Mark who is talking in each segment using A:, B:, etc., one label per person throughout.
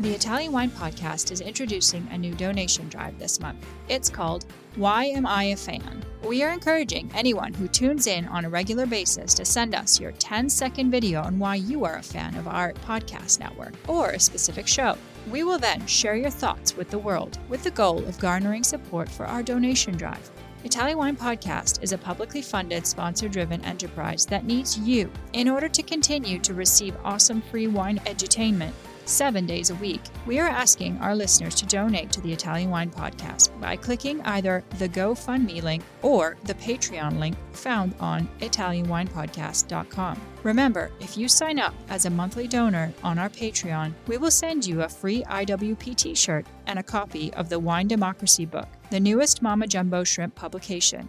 A: The Italian Wine Podcast is introducing a new donation drive this month. It's called Why Am I a Fan? We are encouraging anyone who tunes in on a regular basis to send us your 10 second video on why you are a fan of our podcast network or a specific show. We will then share your thoughts with the world with the goal of garnering support for our donation drive. Italian Wine Podcast is a publicly funded, sponsor driven enterprise that needs you in order to continue to receive awesome free wine edutainment seven days a week. We are asking our listeners to donate to the Italian Wine Podcast by clicking either the GoFundMe link or the Patreon link found on ItalianWinePodcast.com. Remember, if you sign up as a monthly donor on our Patreon, we will send you a free IWP t shirt and a copy of the Wine Democracy book, the newest Mama Jumbo Shrimp publication.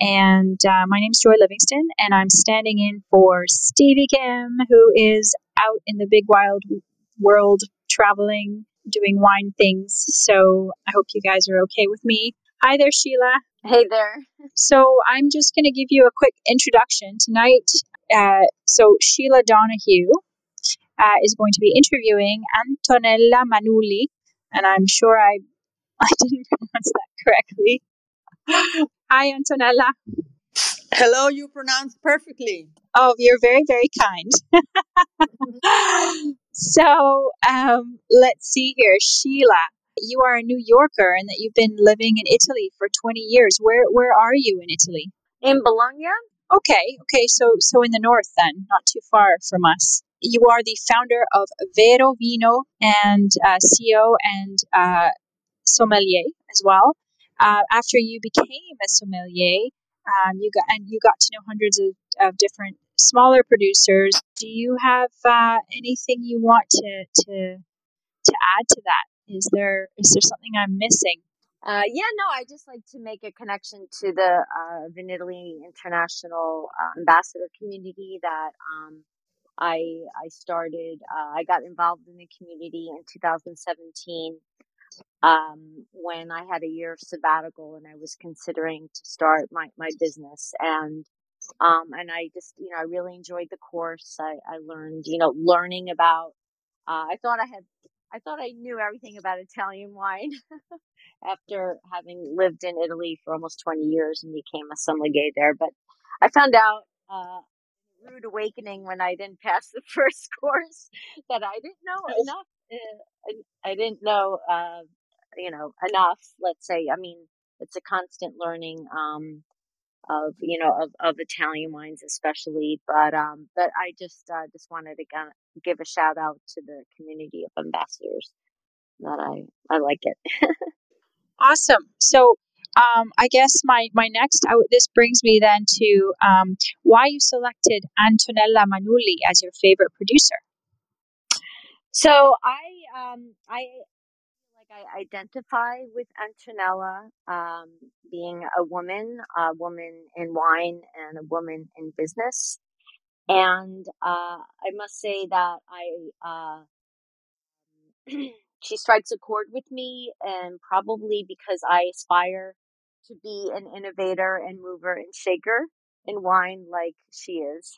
A: And uh, my name is Joy Livingston, and I'm standing in for Stevie Kim, who is out in the big wild world traveling, doing wine things. So I hope you guys are okay with me. Hi there, Sheila.
B: Hey there.
A: So I'm just going to give you a quick introduction tonight. Uh, so Sheila Donahue uh, is going to be interviewing Antonella Manuli, and I'm sure I I didn't pronounce that correctly. Hi, Antonella.
C: Hello, you pronounced perfectly.
A: Oh, you're very, very kind. so, um, let's see here. Sheila, you are a New Yorker and that you've been living in Italy for 20 years. Where where are you in Italy?
B: In Bologna.
A: Okay, okay, so so in the north then, not too far from us. You are the founder of Vero Vino and uh, CEO and uh, sommelier as well. Uh, after you became a sommelier, um, you got and you got to know hundreds of, of different smaller producers. Do you have uh, anything you want to to to add to that? Is there is there something I'm missing?
B: Uh, yeah, no, I just like to make a connection to the uh, Vinitaly International uh, Ambassador community that um, I I started. Uh, I got involved in the community in 2017 um, when I had a year of sabbatical and I was considering to start my, my business. And, um, and I just, you know, I really enjoyed the course. I, I learned, you know, learning about, uh, I thought I had, I thought I knew everything about Italian wine after having lived in Italy for almost 20 years and became a sommelier there. But I found out, uh, rude awakening when I didn't pass the first course that I didn't know enough. Uh, I didn't know, uh, you know, enough. Let's say, I mean, it's a constant learning um, of you know of, of Italian wines, especially. But um, but I just uh, just wanted to give a shout out to the community of ambassadors. That I I like it.
A: awesome. So um, I guess my my next I, this brings me then to um, why you selected Antonella Manuli as your favorite producer.
B: So I um I I identify with Antonella um, being a woman, a woman in wine, and a woman in business. And uh, I must say that I uh, she strikes a chord with me, and probably because I aspire to be an innovator and mover and shaker in wine like she is.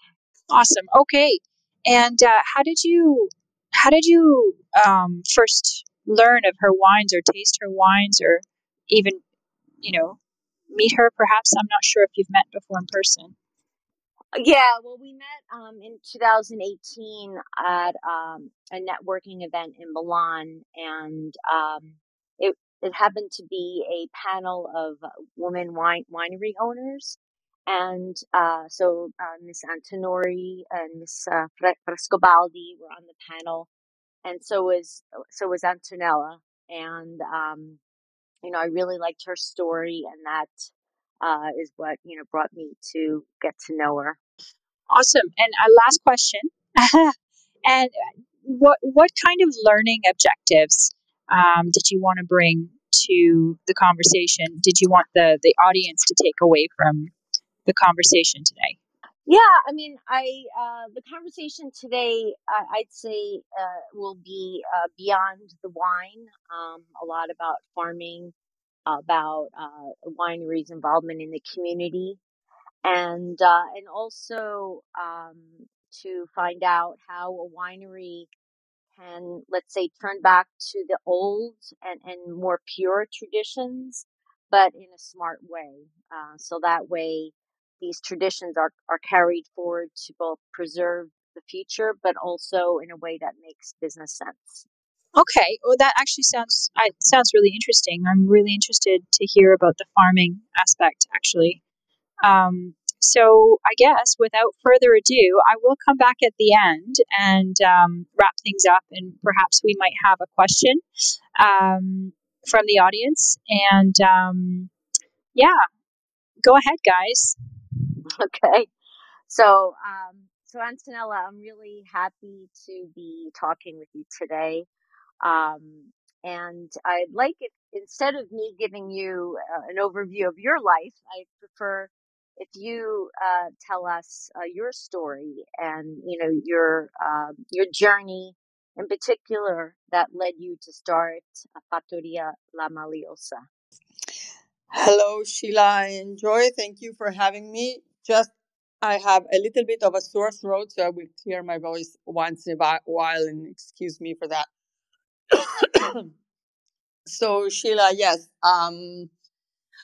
A: Awesome. Okay. And uh, how did you how did you um, first learn of her wines or taste her wines or even, you know, meet her perhaps? I'm not sure if you've met before in person.
B: Yeah, well, we met um, in 2018 at um, a networking event in Milan, and um, it it happened to be a panel of women wine winery owners, And uh, so uh, Miss Antinori and Miss uh, Frescobaldi were on the panel, and so was so was Antonella. And um, you know, I really liked her story, and that uh, is what you know brought me to get to know her.
A: Awesome. And a last question. and what what kind of learning objectives um, did you want to bring to the conversation? Did you want the the audience to take away from the conversation today?
B: Yeah, I mean, I uh, the conversation today, uh, I'd say, uh, will be uh, beyond the wine. Um, a lot about farming, about uh, wineries' involvement in the community, and uh, and also um, to find out how a winery can, let's say, turn back to the old and, and more pure traditions, but in a smart way. Uh, so that way, these traditions are, are carried forward to both preserve the future, but also in a way that makes business sense.
A: Okay, well, that actually sounds sounds really interesting. I'm really interested to hear about the farming aspect, actually. Um, so I guess without further ado, I will come back at the end and um, wrap things up, and perhaps we might have a question um, from the audience. And um, yeah, go ahead, guys.
B: Okay. So, um, so Antonella, I'm really happy to be talking with you today. Um, and I'd like it instead of me giving you uh, an overview of your life, I prefer if you uh, tell us uh, your story and you know your um, your journey in particular that led you to start Fattoria La Maliosa.
C: Hello, Sheila. I enjoy. Thank you for having me. Just I have a little bit of a sore throat, so I will clear my voice once in a while, and excuse me for that. so, Sheila, yes. Um,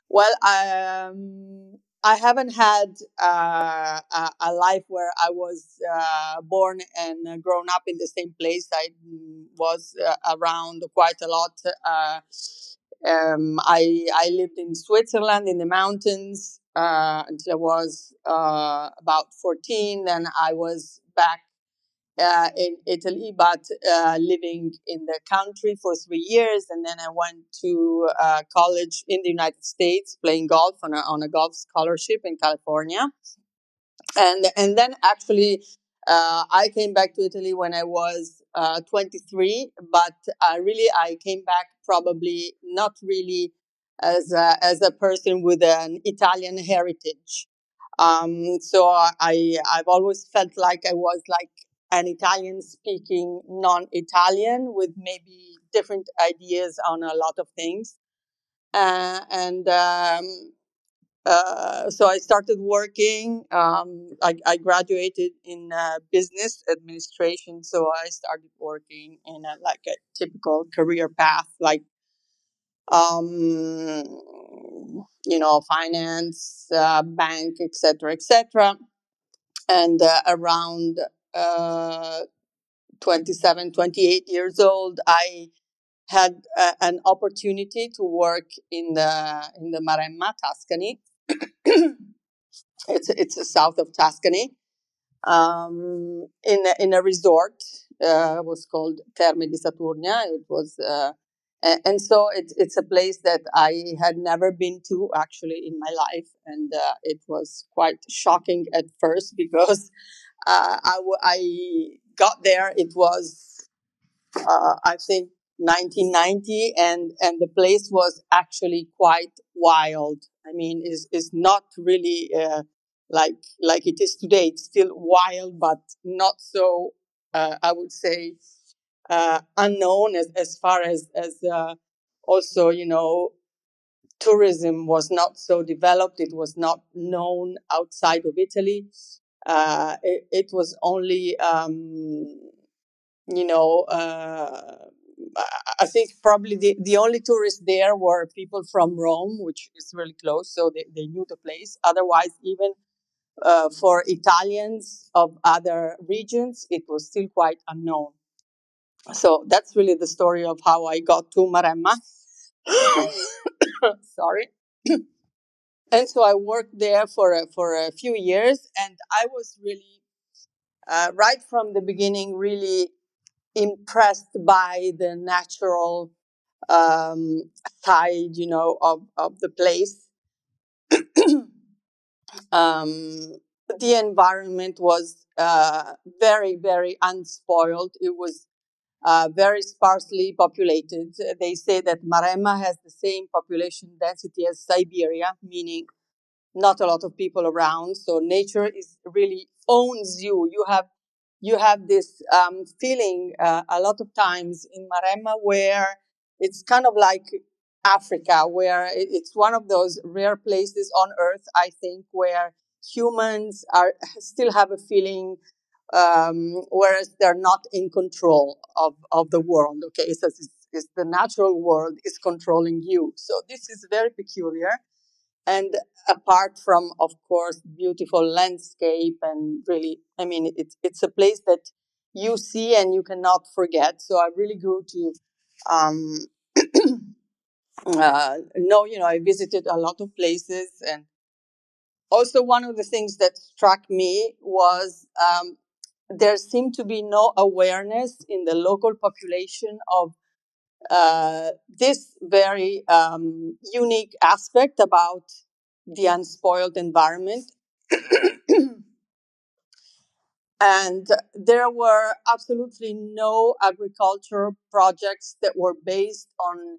C: well, um, I haven't had uh, a, a, life where I was uh, born and grown up in the same place. I was uh, around quite a lot. Uh, um, I I lived in Switzerland in the mountains uh, until I was uh, about fourteen. Then I was back uh, in Italy, but uh, living in the country for three years. And then I went to uh, college in the United States, playing golf on a, on a golf scholarship in California. And, and then actually, uh, I came back to Italy when I was uh, 23, but really I came back probably not really as a, as a person with an Italian heritage. Um, so I I've always felt like I was like an Italian speaking non Italian with maybe different ideas on a lot of things. Uh, and um, uh, so I started working. Um, I, I, graduated in uh, business administration, so I started working in a, like a typical career path, like um, you know, finance, uh, bank, etc., etc. And uh, around uh, 27, 28 years old, I had uh, an opportunity to work in the in the Maremma, Tuscany. it's it's south of Tuscany, um, in in a resort. Uh, was called Terme di Saturnia. It was. Uh, and, so it, it's a place that I had never been to actually in my life, and uh, it was quite shocking at first because uh, I, I got there. It was, uh, I think, 1990, and and the place was actually quite wild. I mean, is is not really uh, like like it is today. It's still wild, but not so. Uh, I would say uh, unknown as as far as as uh, also you know tourism was not so developed. It was not known outside of Italy. Uh, it, it, was only, um, you know, uh, I think probably the, the only tourists there were people from Rome, which is really close, so they, they knew the place. Otherwise, even uh, for Italians of other regions, it was still quite unknown. So that's really the story of how I got to Maremma. Sorry. and so I worked there for a, for a few years, and I was really uh, right from the beginning really impressed by the natural um, side, you know, of, of the place. um, the environment was uh, very, very unspoiled. It was uh, very sparsely populated. They say that Maremma has the same population density as Siberia, meaning not a lot of people around. So nature is really owns you. You have you have this um, feeling uh, a lot of times in Maremma where it's kind of like Africa, where it's one of those rare places on earth, I think, where humans are still have a feeling, um, whereas they're not in control of, of the world. Okay, so it's, it's the natural world is controlling you. So this is very peculiar. And apart from, of course, beautiful landscape and really, I mean, it's it's a place that you see and you cannot forget. So I really grew to um, uh, know, you know, I visited a lot of places, and also one of the things that struck me was um, there seemed to be no awareness in the local population of uh, this very um, unique aspect about the unspoiled environment. and there were absolutely no agriculture projects that were based on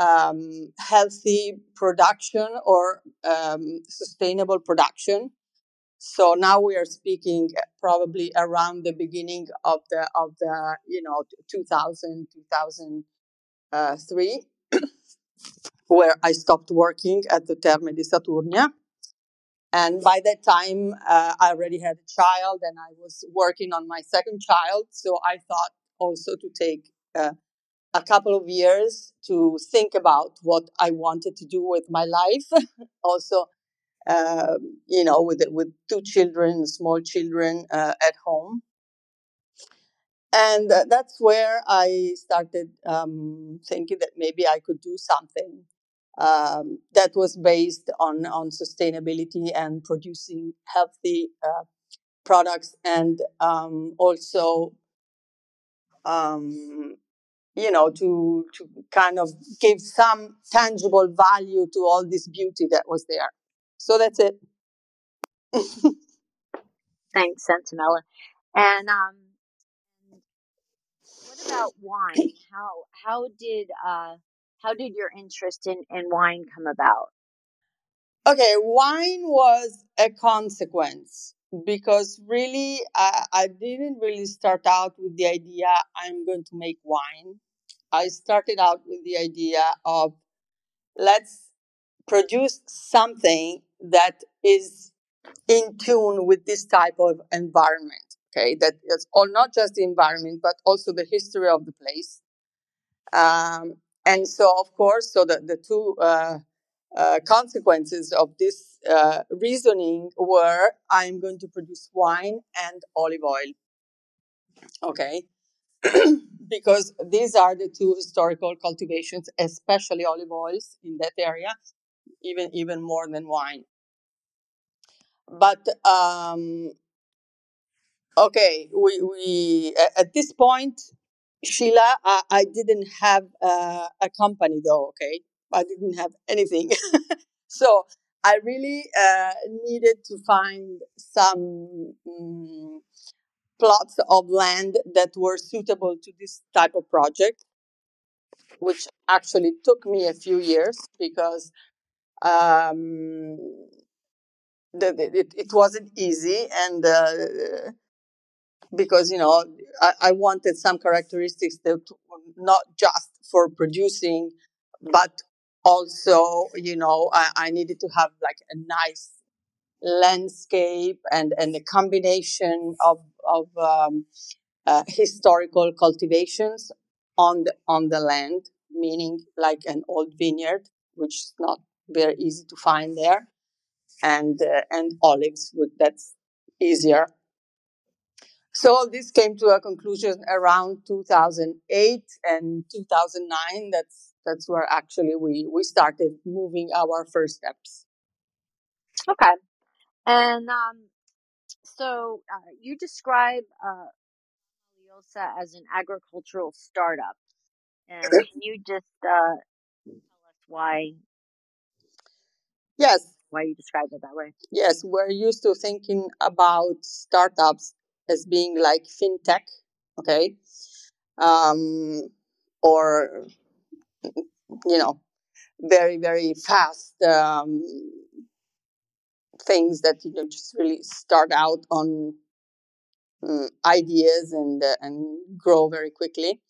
C: um, healthy production or um, sustainable production. So now we are speaking probably around the beginning of the of the you know 2000 2003 where I stopped working at the Terme di Saturnia. And by that time, uh, I already had a child and I was working on my second child. So I thought also to take uh, a couple of years to think about what I wanted to do with my life. also, uh, you know, with with two children, small children uh, at home, and uh, that's where I started um, thinking that maybe I could do something um, that was based on on sustainability and producing healthy uh, products, and um, also um, you know to to kind of give some tangible value to all this beauty that was there. So that's it.
B: Thanks, Antonella. And um, what about wine? How how did uh how did your interest in, in wine come about?
C: Okay, wine was a consequence because really I, I didn't really start out with the idea I'm going to make wine. I started out with the idea of let's produce something that is in tune with this type of environment. Okay, that is all not just the environment, but also the history of the place. Um, and so, of course, so the, the two uh, uh, consequences of this uh, reasoning were I'm going to produce wine and olive oil. Okay. because these are the two historical cultivations, especially olive oils in that area, even even more than wine. But um, okay, we, we at this point, Sheila, I, I didn't have uh, a company though. Okay, I didn't have anything, so I really uh, needed to find some um, plots of land that were suitable to this type of project, which actually took me a few years because um, the, it, it wasn't easy and uh, because you know I, I wanted some characteristics that not just for producing but also you know I, I needed to have like a nice landscape and and a combination of of um, uh, historical cultivations on the on the land meaning like an old vineyard which is not very easy to find there. And uh, and olives that's easier. So all this came to a conclusion around 2008 and 2009 that's that's where actually we we started moving our first steps.
B: Okay. And um, so uh, you describe uh, Liosa as an agricultural startup. And can you just uh, tell us why
C: Yes,
B: why you describe it that way?
C: yes, we're used to thinking about startups as being like fintech, okay, um, or you know, very very fast um, things that you know just really start out on um, ideas and uh, and grow very quickly.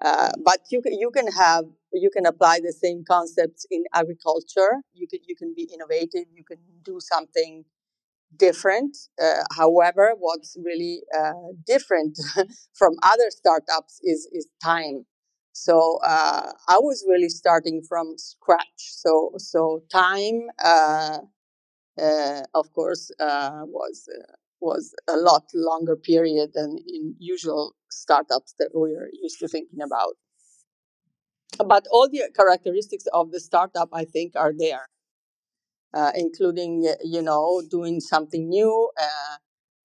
C: Uh, but you can, you can have you can apply the same concepts in agriculture. You can you can be innovative. You can do something different. Uh, however, what's really uh, different from other startups is is time. So uh, I was really starting from scratch. So so time, uh, uh, of course, uh, was was a lot longer period than in usual startups that we're used to thinking about. But all the characteristics of the startup, I think, are there, uh, including you know doing something new. Uh,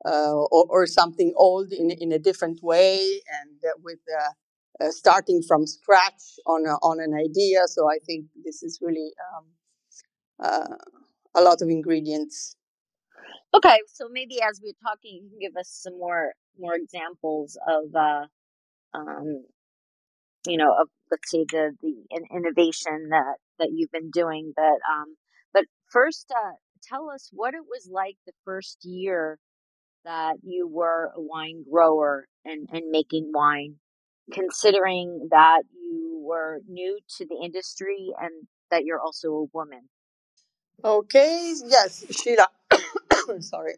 C: uh, or, or, something old in, in a different way and uh, with uh, starting from scratch on, a, on an idea. So I think this is really um, a lot of ingredients.
B: Okay, so maybe as we're talking, you can give us some more more examples of, um, you know, of let's say the the innovation that that you've been doing. But um, but first, uh, tell us what it was like the first year that you were a wine grower and, and making wine, considering that you were new to the industry and that you're also a woman?
C: Okay, yes, Sheila. Sorry.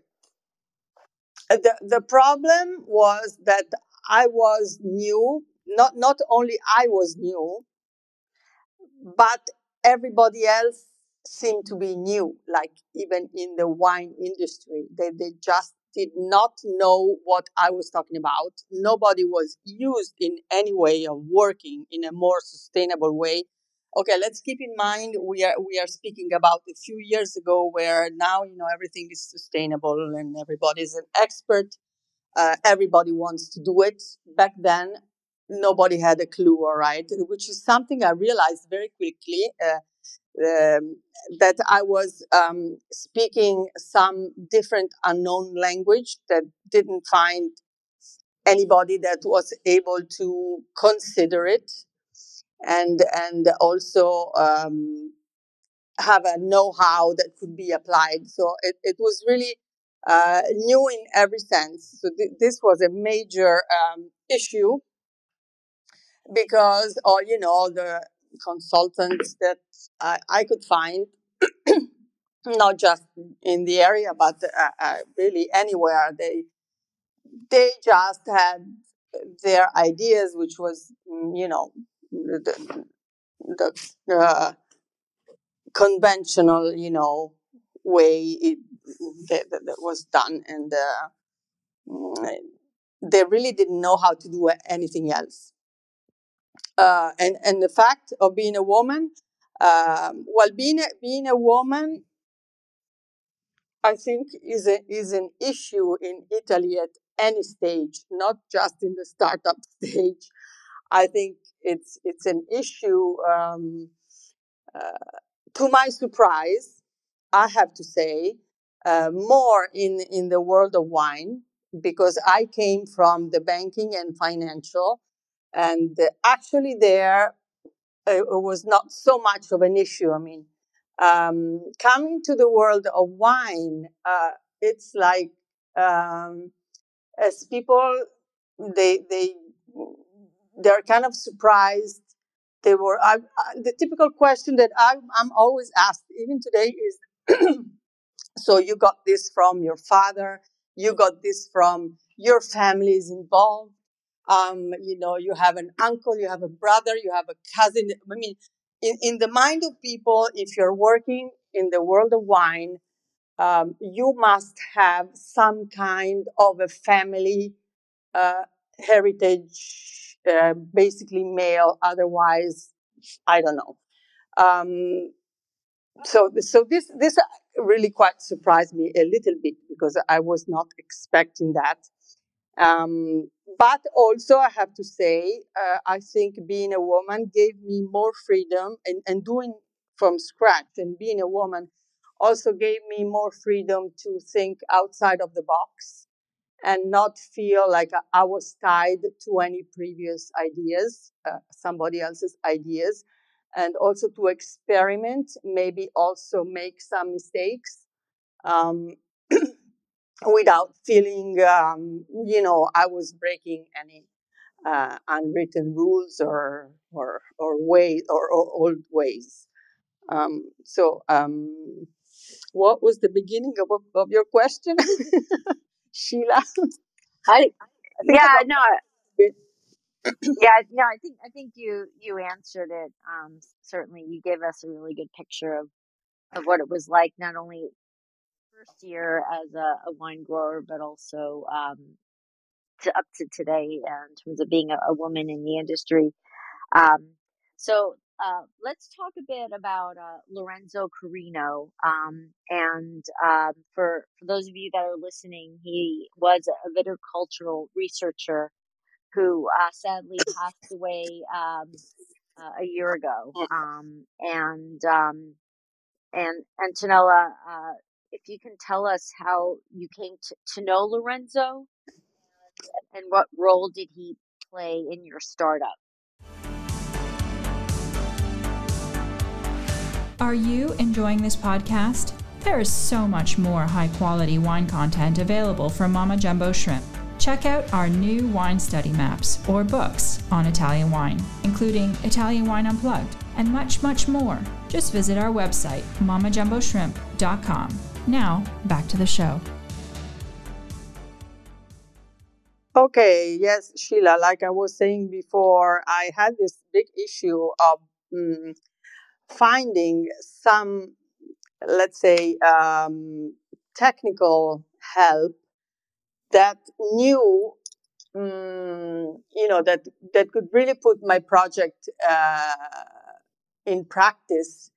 C: The, the problem was that I was new. Not, not only I was new, but everybody else seemed to be new, like even in the wine industry. They, they just did not know what I was talking about. Nobody was used in any way of working in a more sustainable way. Okay, let's keep in mind we are we are speaking about a few years ago where now you know everything is sustainable and everybody is an expert. Uh, everybody wants to do it. Back then, nobody had a clue, all right, which is something I realized very quickly. Uh, um, that I was um, speaking some different unknown language that didn't find anybody that was able to consider it and and also um, have a know-how that could be applied. So it, it was really uh, new in every sense. So th- this was a major um, issue because all you know the consultants that I, I could find, not just in the area, but uh, uh, really anywhere. They they just had their ideas, which was mm, you know the, the uh, conventional you know way it, that, that, was done, and uh, mm, they really didn't know how to do anything else uh, and and the fact of being a woman. Um, well, being a, being a woman, I think is a, is an issue in Italy at any stage, not just in the startup stage. I think it's it's an issue. Um, uh, to my surprise, I have to say, uh, more in in the world of wine because I came from the banking and financial, and actually there it was not so much of an issue. I mean, um, coming to the world of wine, uh, it's like um, as people they they they're kind of surprised. They were I, I, the typical question that I, I'm always asked, even today, is so you got this from your father, you got this from your family is involved um, you know, you have an uncle, you have a brother, you have a cousin. I mean, in, in the mind of people, if you're working in the world of wine, um, you must have some kind of a family uh, heritage, uh, basically male. Otherwise, I don't know. Um, so, so this this really quite surprised me a little bit because I was not expecting that. Um, but also, I have to say, uh, I think being a woman gave me more freedom and, and doing from scratch and being a woman also gave me more freedom to think outside of the box and not feel like I was tied to any previous ideas, uh, somebody else's ideas, and also to experiment, maybe also make some mistakes. Um, without feeling, um, you know, I was breaking any uh, unwritten rules or or or ways or, or old ways. Um, so, um, what was the beginning of, of your question, Sheila?
B: I, yeah, no, yeah, no, I think I think you you answered it. Um, certainly, you gave us a really good picture of of what it was like, not only first year as a, a wine grower, but also um, to up to today uh, in terms of being a, a woman in the industry. Um, so uh, let's talk a bit about uh, Lorenzo Corino. Um, and um, for for those of you that are listening, he was a viticultural researcher who uh, sadly passed away um, uh, a year ago. Um, and um, and Antonella, uh, if you can tell us how you came to, to know Lorenzo and what role did he play in your startup?
A: Are you enjoying this podcast? There is so much more high quality wine content available from Mama Jumbo Shrimp. Check out our new wine study maps or books on Italian wine, including Italian Wine Unplugged and much, much more. Just visit our website, mamajumboshrimp.com. Now, back to the show.
C: Okay, yes, Sheila, like I was saying before, I had this big issue of um, finding some, let's say, um, technical help that knew, um, you know, that that could really put my project uh, in practice.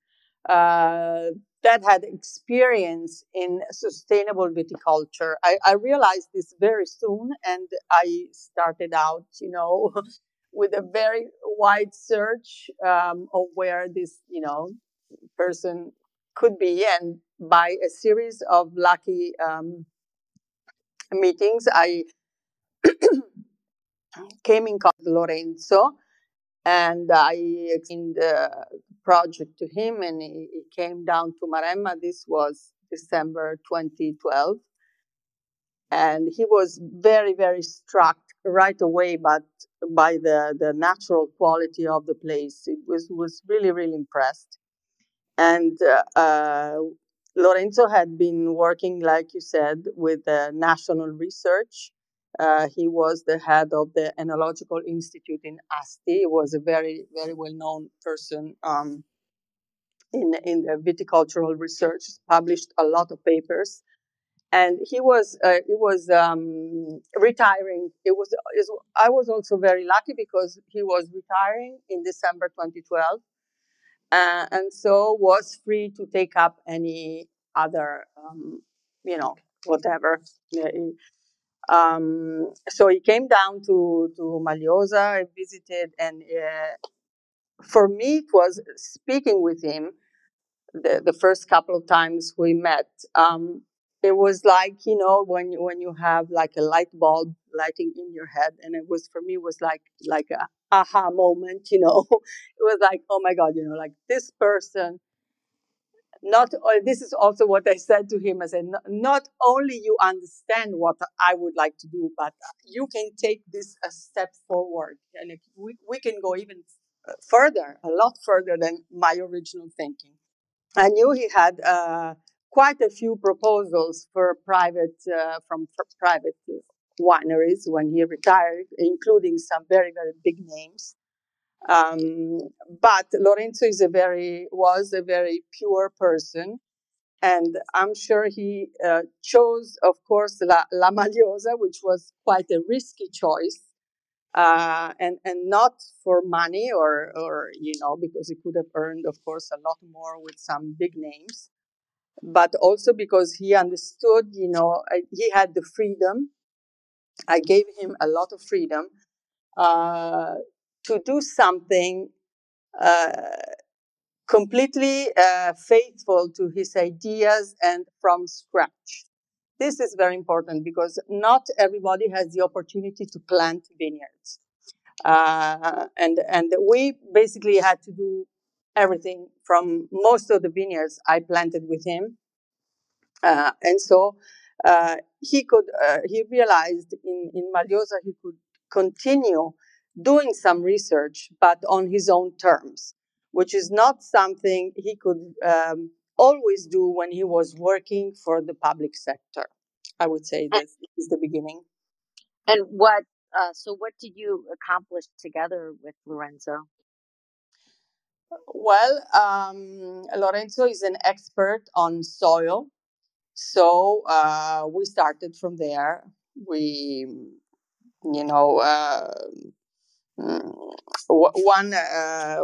C: Uh, that had experience in sustainable viticulture. I, I realized this very soon, and I started out, you know, with a very wide search um, of where this, you know, person could be, and by a series of lucky um, meetings, I came in contact with Lorenzo, and I explained the project to him, and he, came down to Maremma. This was December 2012, and he was very, very struck right away, but by the the natural quality of the place. It was was really, really impressed, and. Uh, uh, Lorenzo had been working, like you said, with the national research uh, he was the head of the Enological Institute in Asti. He was a very, very well known person um, in, in the viticultural research, published a lot of papers. And he was, uh, he was um, retiring. It was, I was also very lucky because he was retiring in December 2012. Uh, and so was free to take up any other, um, you know, whatever. Um, so he came down to, to Maliosa, I visited, and uh, for me, it was speaking with him the, the first couple of times we met. Um, it was like, you know, when, when you have like a light bulb lighting in your head. And it was, for me, was like, like a aha moment, you know, it was like, oh my God, you know, like this person not uh, this is also what I said to him. I said, not only you understand what I would like to do, but you can take this a step forward, and we we can go even uh, further, a lot further than my original thinking. I knew he had uh, quite a few proposals for private uh, from for private wineries when he retired, including some very very big names. Um, but Lorenzo is a very was a very pure person, and I'm sure he uh, chose, of course, La, La Maliosa, which was quite a risky choice, uh, and and not for money or or you know because he could have earned, of course, a lot more with some big names. but also because he understood, you know, he had the freedom. I gave him a lot of freedom uh, to do something uh, completely uh, faithful to his ideas and from scratch. This is very important because not everybody has the opportunity to plant vineyards. Uh, and, and we basically had to do everything from most of the vineyards I planted with him. Uh, and so uh, he could, uh, he realized in, in Maliosa he could continue doing some research, but on his own terms, which is not something he could um, always do when he was working for the public sector. I would say this is the beginning.
B: And what, uh, so what did you accomplish together with Lorenzo?
C: Well, um, Lorenzo is an expert on soil. So uh, we started from there. We, you know, uh, one uh,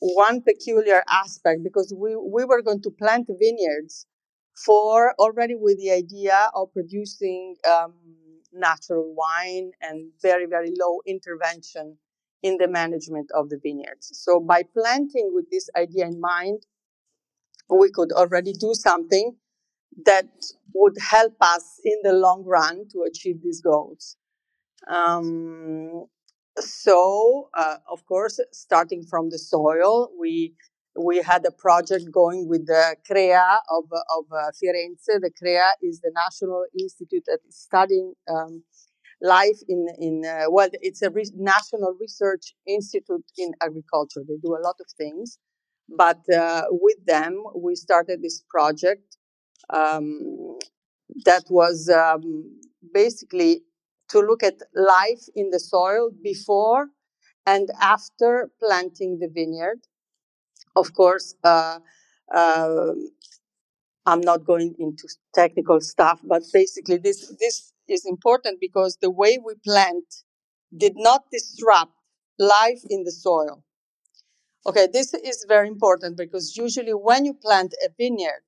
C: one peculiar aspect because we, we were going to plant vineyards for already with the idea of producing um, natural wine and very very low intervention in the management of the vineyards. So by planting with this idea in mind, we could already do something that would help us in the long run to achieve these goals. Um, so, uh, of course, starting from the soil, we we had a project going with the CREA of, of uh, Firenze. The CREA is the National Institute that is studying um, life in in uh, well it's a re- national research institute in agriculture they do a lot of things but uh, with them we started this project um, that was um, basically to look at life in the soil before and after planting the vineyard of course uh, uh I'm not going into technical stuff, but basically this this is important because the way we plant did not disrupt life in the soil. Okay, this is very important because usually when you plant a vineyard,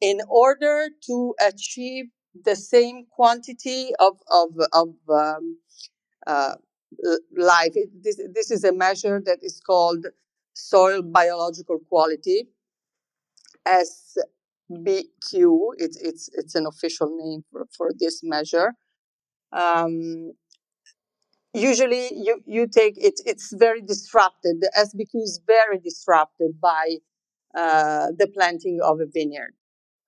C: in order to achieve the same quantity of of of um, uh, life, it, this this is a measure that is called soil biological quality. As BQ. It's it's it's an official name for, for this measure. Um, usually, you you take it. It's very disrupted. The SBQ is very disrupted by uh, the planting of a vineyard.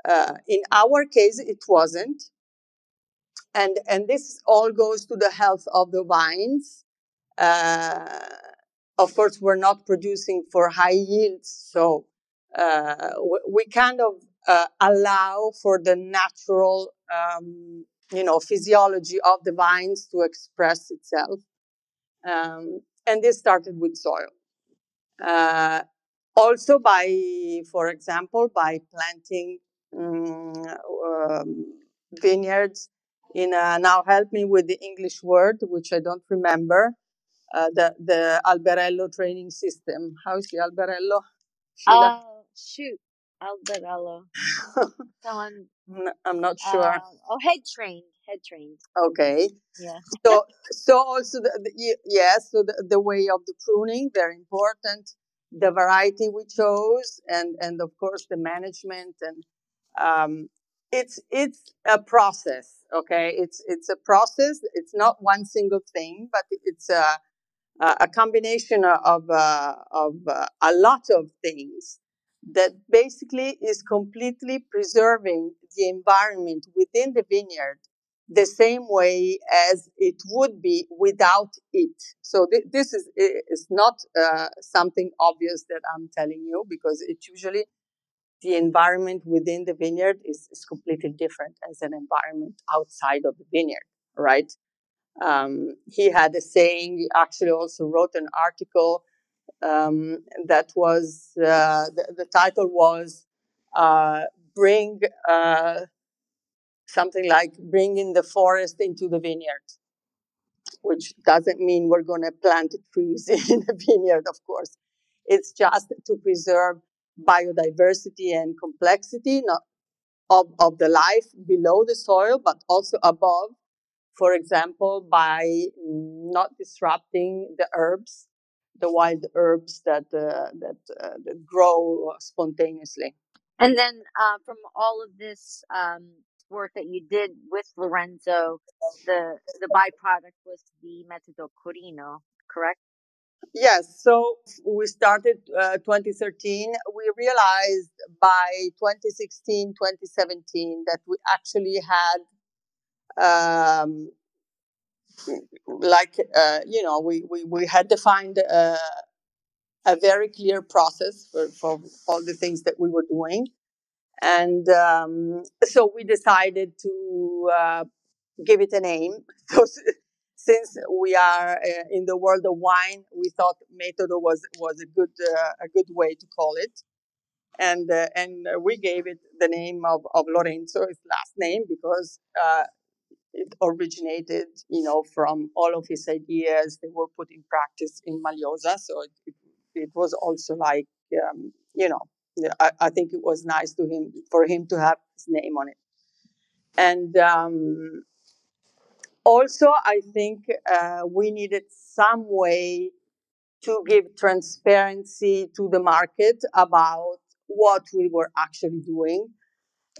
C: Uh, in our case, it wasn't, and and this all goes to the health of the vines. Uh, of course, we're not producing for high yields, so uh, we kind of uh, allow for the natural, um, you know, physiology of the vines to express itself. Um, and this started with soil. Uh, also by, for example, by planting vineyards in a, now help me with the English word, which I don't remember, uh, the, the Alberello training system. How is the Alberello?
B: Oh, shoot. Alberello. Someone.
C: I'm not sure. Uh,
B: oh, head trained. Head trained.
C: Okay.
B: Yeah.
C: so, so also the, the yes, so the, the way of the pruning very important. The variety we chose, and and of course the management, and um, it's it's a process. Okay, it's it's a process. It's not one single thing, but it's a a combination of uh, of uh, a lot of things that basically is completely preserving the environment within the vineyard the same way as it would be without it. So th- this is, is not uh, something obvious that I'm telling you because it usually the environment within the vineyard is, is completely different as an environment outside of the vineyard, right? Um, he had a saying, he actually also wrote an article um, that was uh, the, the, title was uh, bring uh, something like bringing the forest into the vineyard which doesn't mean we're going to plant trees in a vineyard of course it's just to preserve biodiversity and complexity, not of, of the life below the soil, but also above. For example, by not disrupting the herbs, the wild herbs that uh, that, uh, that grow spontaneously.
B: And then uh, from all of this um, work that you did with Lorenzo, the the byproduct was the metodo Corino, correct?
C: Yes. So we started uh, 2013. We realized by 2016, 2017 that we actually had, um, like, uh, you know, we, we, we had defined uh, a very clear process for, for all the things that we were doing. And um, so we decided to uh, give it a name. So since we are uh, in the world of wine, we thought metodo was was a good uh, a good way to call it, and uh, and we gave it the name of, of Lorenzo, his last name, because uh, it originated, you know, from all of his ideas They were put in practice in Maliosa. So it, it, it was also like, um, you know, I, I, think it was nice to him for him to have his name on it, and. Um, also, I think uh, we needed some way to give transparency to the market about what we were actually doing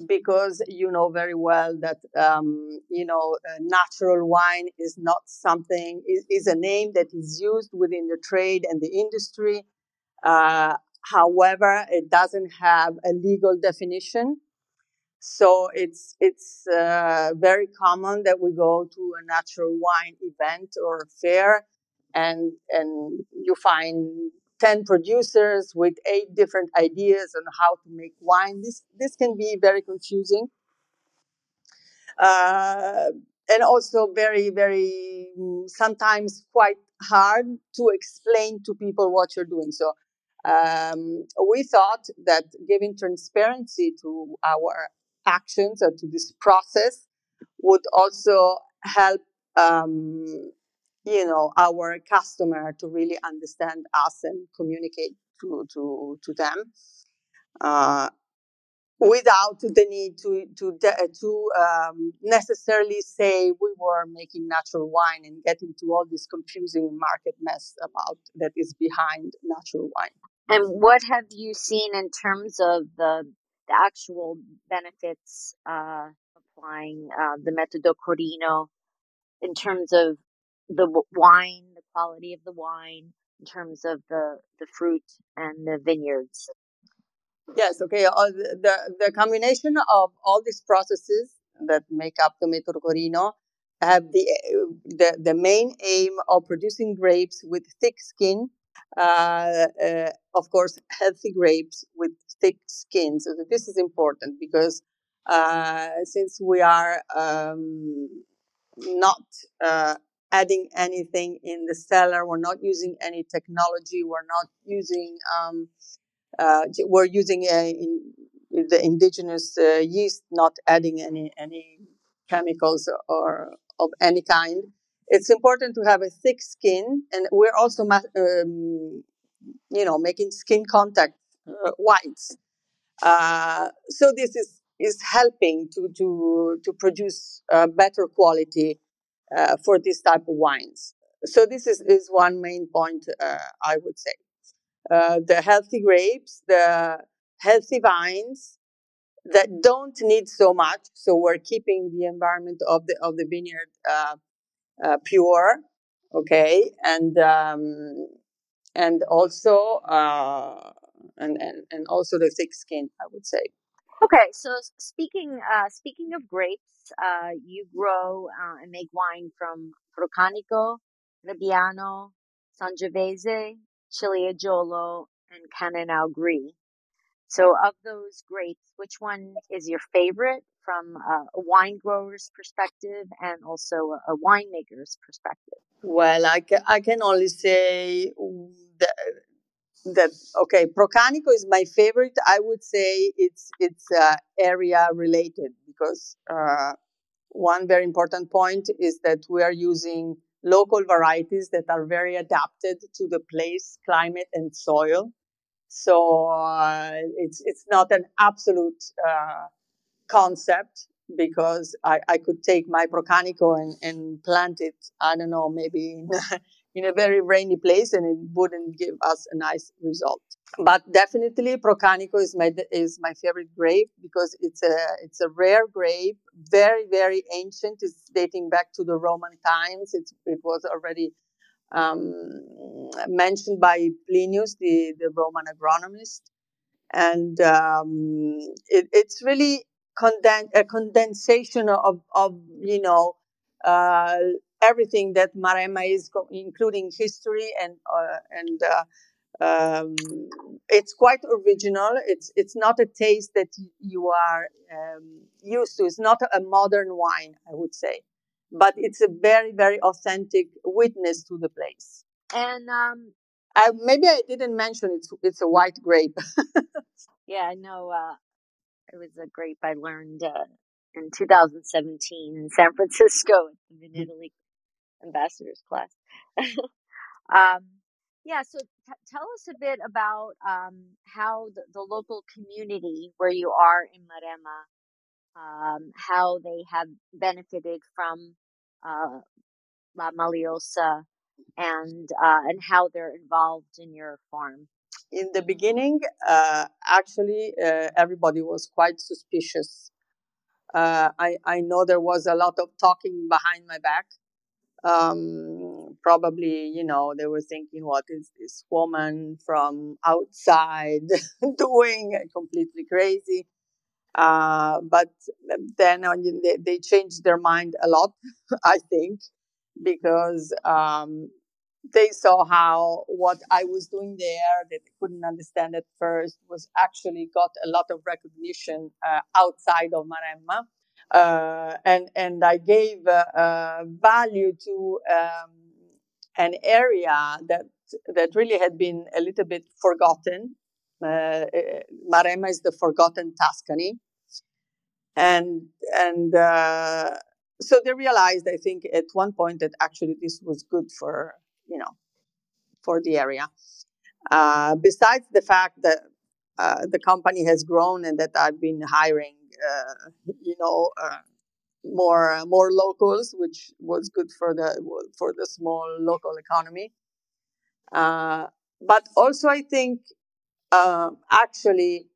C: because you know very well that um, you know uh, natural wine is not something is, is, a name that is used within the trade and the industry uh, however it doesn't have a legal definition so it's it's uh, very common that we go to a natural wine event or fair, and and you find ten producers with eight different ideas on how to make wine. This this can be very confusing, uh, and also very very sometimes quite hard to explain to people what you're doing. So. Um, we thought that giving transparency to our actions or to this process would also help um, you know our customer to really understand us and communicate to to to them uh, without the need to to to um, necessarily say we were making natural wine and get into all this confusing market mess about that is behind natural wine.
B: And what have you seen in terms of the the actual benefits uh, applying uh, the metodo Corino in terms of the wine, the quality of the wine, in terms of the, the fruit and the vineyards.
C: Yes, okay. All the, the, combination of all these processes that make up the metodo Corino have the, the, the main aim of producing grapes with thick skin uh, uh, of course, healthy grapes with thick skin. So this is important because uh, since we are um, not uh, adding anything in the cellar, we're not using any technology, we're not using, um, uh, we're using in, the indigenous uh, yeast, not adding any any chemicals or of any kind it's important to have a thick skin, and we're also, um, you know, making skin contact uh, whites. Uh, so this is is helping to to to produce uh, better quality uh, for this type of wines. So this is is one main point uh, I would say. Uh, the healthy grapes, the healthy vines that don't need so much. So we're keeping the environment of the of the vineyard uh, pure, okay, and um, and also uh, and, and and also the thick skin, I would say.
B: Okay, so speaking uh, speaking of grapes, uh, you grow uh, and make wine from Procanico, Trebbiano, Sangiovese, Ciliegiolo, and Cannonau Gris. So, of those grapes, which one is your favorite from a wine grower's perspective and also a winemaker's perspective?
C: Well, I can, I can only say that, that okay, Procanico is my favorite. I would say it's it's uh, area related because uh, one very important point is that we are using local varieties that are very adapted to the place, climate, and soil So uh, it's it's not an absolute uh, concept because I, I could take my Procanico and, and plant it, I don't know, maybe in, in a very rainy place and it wouldn't give us a nice result. But definitely Procanico is my, is my favorite grape because it's a, it's a rare grape, very, very ancient. It's dating back to the Roman times. It's, it was already um, mentioned by Plinius, the, the Roman agronomist. And um, it, it's really conden- a condensation of, of you know, uh, everything that Maremma is, including history and, uh, and uh, um, it's quite original. It's it's not a taste that you are um, used to. It's not a modern wine, I would say but it's a very very authentic witness to the place
B: and um
C: I, maybe i didn't mention it's it's a white grape
B: yeah i know uh it was a grape i learned uh, in 2017 in san francisco at the Vinitaly ambassadors class um yeah so t- tell us a bit about um how the, the local community where you are in maremma um, how they have benefited from uh, La Maliosa and uh, and how they're involved in your farm.
C: In the beginning, uh, actually, uh, everybody was quite suspicious. Uh, I I know there was a lot of talking behind my back. Um, probably, you know, they were thinking, "What is this woman from outside doing? Completely crazy." Uh, but then they, they, changed their mind a lot, I think, because um, they saw how what I was doing there that they couldn't understand at first was actually got a lot of recognition uh, outside of Maremma. Uh, and and I gave uh, uh, value to um, an area that that really had been a little bit forgotten. Uh, Maremma is the forgotten Tuscany, and and uh, so they realized, I think, at one point that actually this was good for you know for the area. Uh, besides the fact that uh, the company has grown and that I've been hiring, uh, you know, uh, more more locals, which was good for the for the small local economy. Uh, but also, I think actually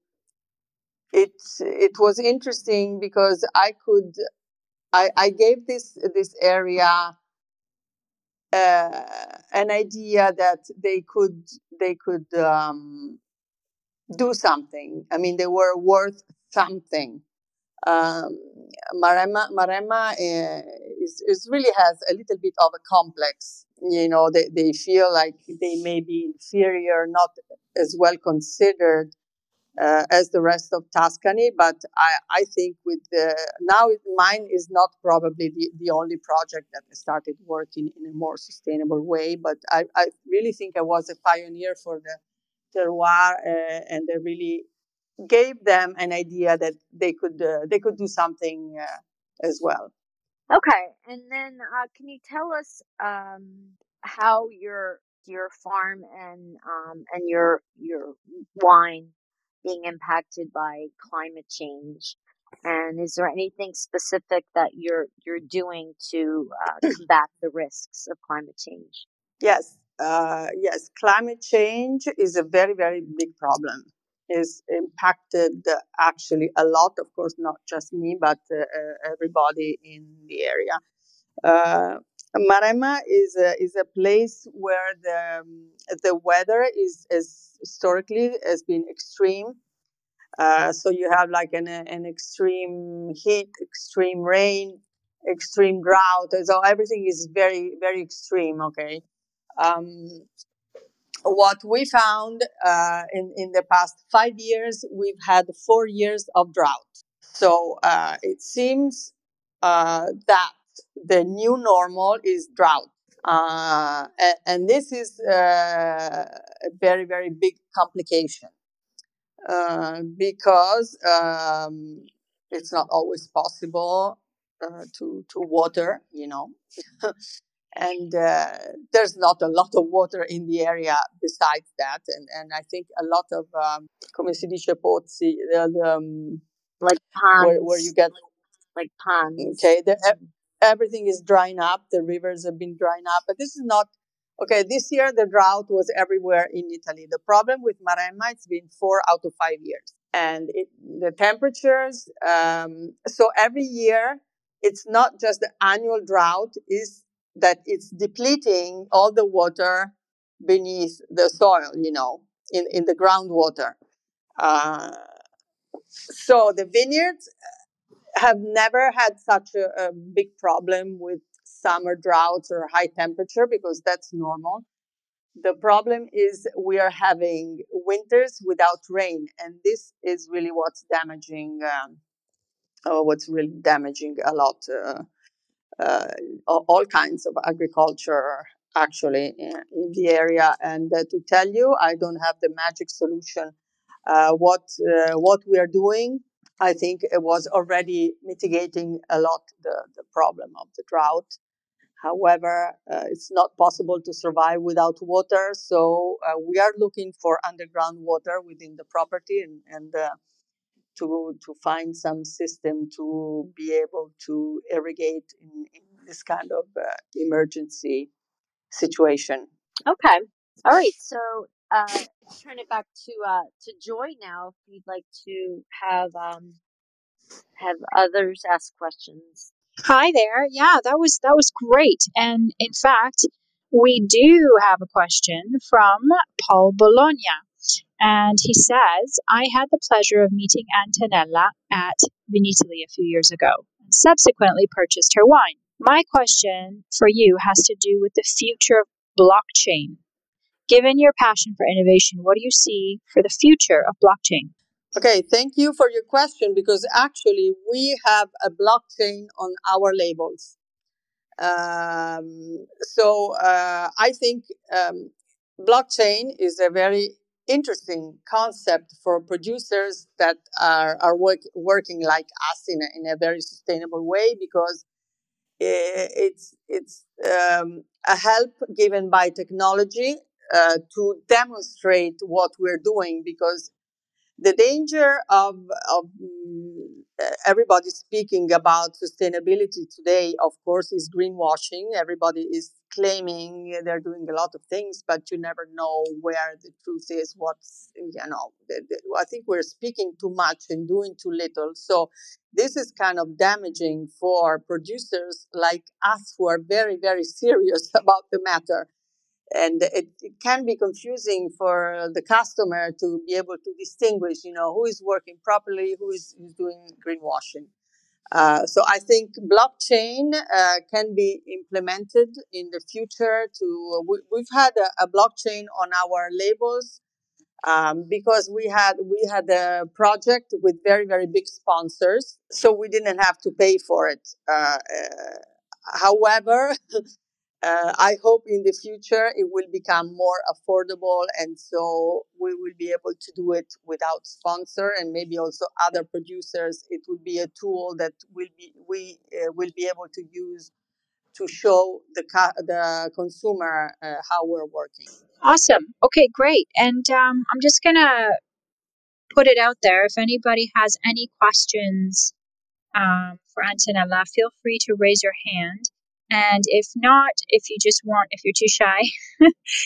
C: it it was interesting because I could I, I gave this this area an idea that they could they could um, do something. I mean, they were worth something. Um, Maremma, Maremma uh, is, is really has a little bit of a complex. You know, they, they feel like they may be inferior, not as well considered uh, as the rest of Tuscany. But I, I think with the now mine is not probably the, the only project that started working in a more sustainable way. But I, I really think I was a pioneer for the terroir, uh, and I really gave them an idea that they could uh, they could do something uh, as well.
B: Okay, and then uh, can you tell us um, how your your farm and um, and your your wine being impacted by climate change? And is there anything specific that you're you're doing to uh, combat the risks of climate change?
C: Yes, uh, yes. Climate change is a very very big problem. Is impacted actually a lot. Of course, not just me, but uh, uh everybody in the area. Maremma is a, is a place where the um, the weather is, is historically has been extreme. Uh, so you have like an an extreme heat, extreme rain, extreme drought. So everything is very very extreme. Okay. Um, what we found uh, in in the past five years, we've had four years of drought. So uh, it seems uh, that the new normal is drought. Uh, and, and, this is uh, a very, very big complication uh, because um, it's not always possible uh, to, to water, you know. and uh, there's not a lot of water in the area besides that. And, and I think a lot of, um, come si dice pozzi, um,
B: like ponds,
C: where, where you get
B: like ponds.
C: Okay, the, everything is drying up. The rivers have been drying up, but this is not okay. This year the drought was everywhere in Italy. The problem with Maremma it's been four out of five years, and it, the temperatures. Um, so every year it's not just the annual drought; is that it's depleting all the water beneath the soil. You know, in in the groundwater. Uh, so the vineyards have never had such a, a big problem with summer droughts or high temperature because that's normal. The problem is we are having winters without rain, and this is really what's damaging. Um, what's really damaging a lot, uh, uh, all kinds of agriculture actually in, in the area. And uh, to tell you, I don't have the magic solution. Uh, what uh, what we are doing I think it was already mitigating a lot the, the problem of the drought. However, uh, it's not possible to survive without water, so uh, we are looking for underground water within the property and, and uh, to to find some system to be able to irrigate in, in this kind of uh, emergency situation.
B: Okay, all right. So uh, turn it back to uh, to Joy now. If you'd like to have um, have others ask questions.
A: Hi there. Yeah, that was that was great. And in fact, we do have a question from Paul Bologna. And he says, I had the pleasure of meeting Antonella at Vinitaly a few years ago and subsequently purchased her wine. My question for you has to do with the future of blockchain Given your passion for innovation, what do you see for the future of blockchain?
C: Okay, thank you for your question because actually we have a blockchain on our labels. Um, so uh, I think um, blockchain is a very interesting concept for producers that are, are work, working like us in a, in a very sustainable way because it's it's um, a help given by technology uh, to demonstrate what we're doing because the danger of, of um, everybody speaking about sustainability today, of course, is greenwashing. Everybody is claiming they're doing a lot of things, but you never know where the truth is. What's, you know, I think we're speaking too much and doing too little. So this is kind of damaging for producers like us who are very, very serious about the matter and it, it can be confusing for the customer to be able to distinguish, you know, who is working properly, who is, who's doing greenwashing. Uh, so I think blockchain uh, can be implemented in the future. To we, have had a, a, blockchain on our labels um, because we had we had a project with very very big sponsors, so we didn't have to pay for it. Uh, uh however, uh, I hope in the future it will become more affordable, and so we will be able to do it without sponsor, and maybe also other producers. It will be a tool that will be we uh, will be able to use to show the the consumer uh, how we're working.
A: Awesome. Okay, great. And um, I'm just gonna put it out there. If anybody has any questions um, for Antonella, feel free to raise your hand. And if not, if you just want, if you're too shy,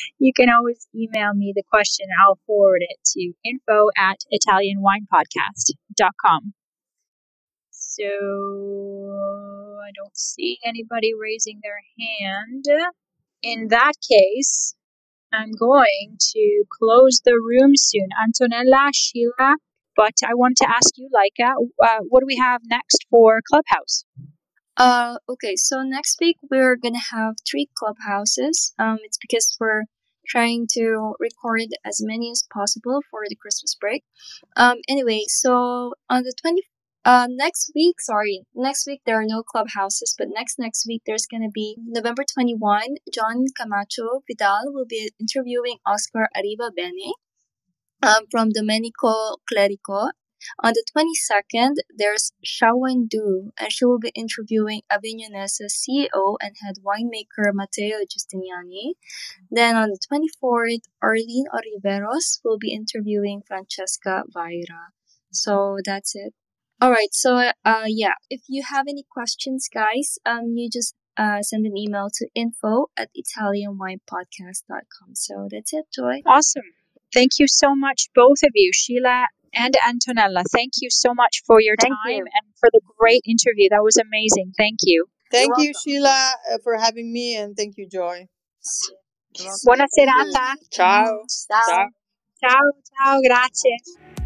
A: you can always email me the question. I'll forward it to info at ItalianWinePodcast.com. So I don't see anybody raising their hand. In that case, I'm going to close the room soon. Antonella, Sheila, but I wanted to ask you, Laika, uh, what do we have next for Clubhouse?
D: Uh, okay, so next week we're gonna have three clubhouses. Um, it's because we're trying to record as many as possible for the Christmas break. Um, anyway, so on the 20, uh, next week, sorry, next week there are no clubhouses, but next next week there's gonna be November 21. John Camacho Vidal will be interviewing Oscar Arrivabene um, from Domenico Clerico On the 22nd, there's Shawan Du, and she will be interviewing Avignonesi's CEO and head winemaker Matteo Giustiniani. Then on the 24th, Arlene Oriveros will be interviewing Francesca Vaira. So that's it. All right. So, uh, yeah, if you have any questions, guys, um, you just uh, send an email to info at italianwinepodcast.com. So that's it, Joy.
A: Awesome. Thank you so much, both of you, Sheila and Antonella. Thank you so much for your
B: Thank
A: time
B: you.
A: and for the great interview. That was amazing. Thank you.
C: Thank you,
B: welcome.
C: Sheila, uh, for having me, and thank you, Joy.
A: Buona serata.
C: Ciao.
B: Ciao.
C: Ciao.
A: Ciao, ciao, grazie.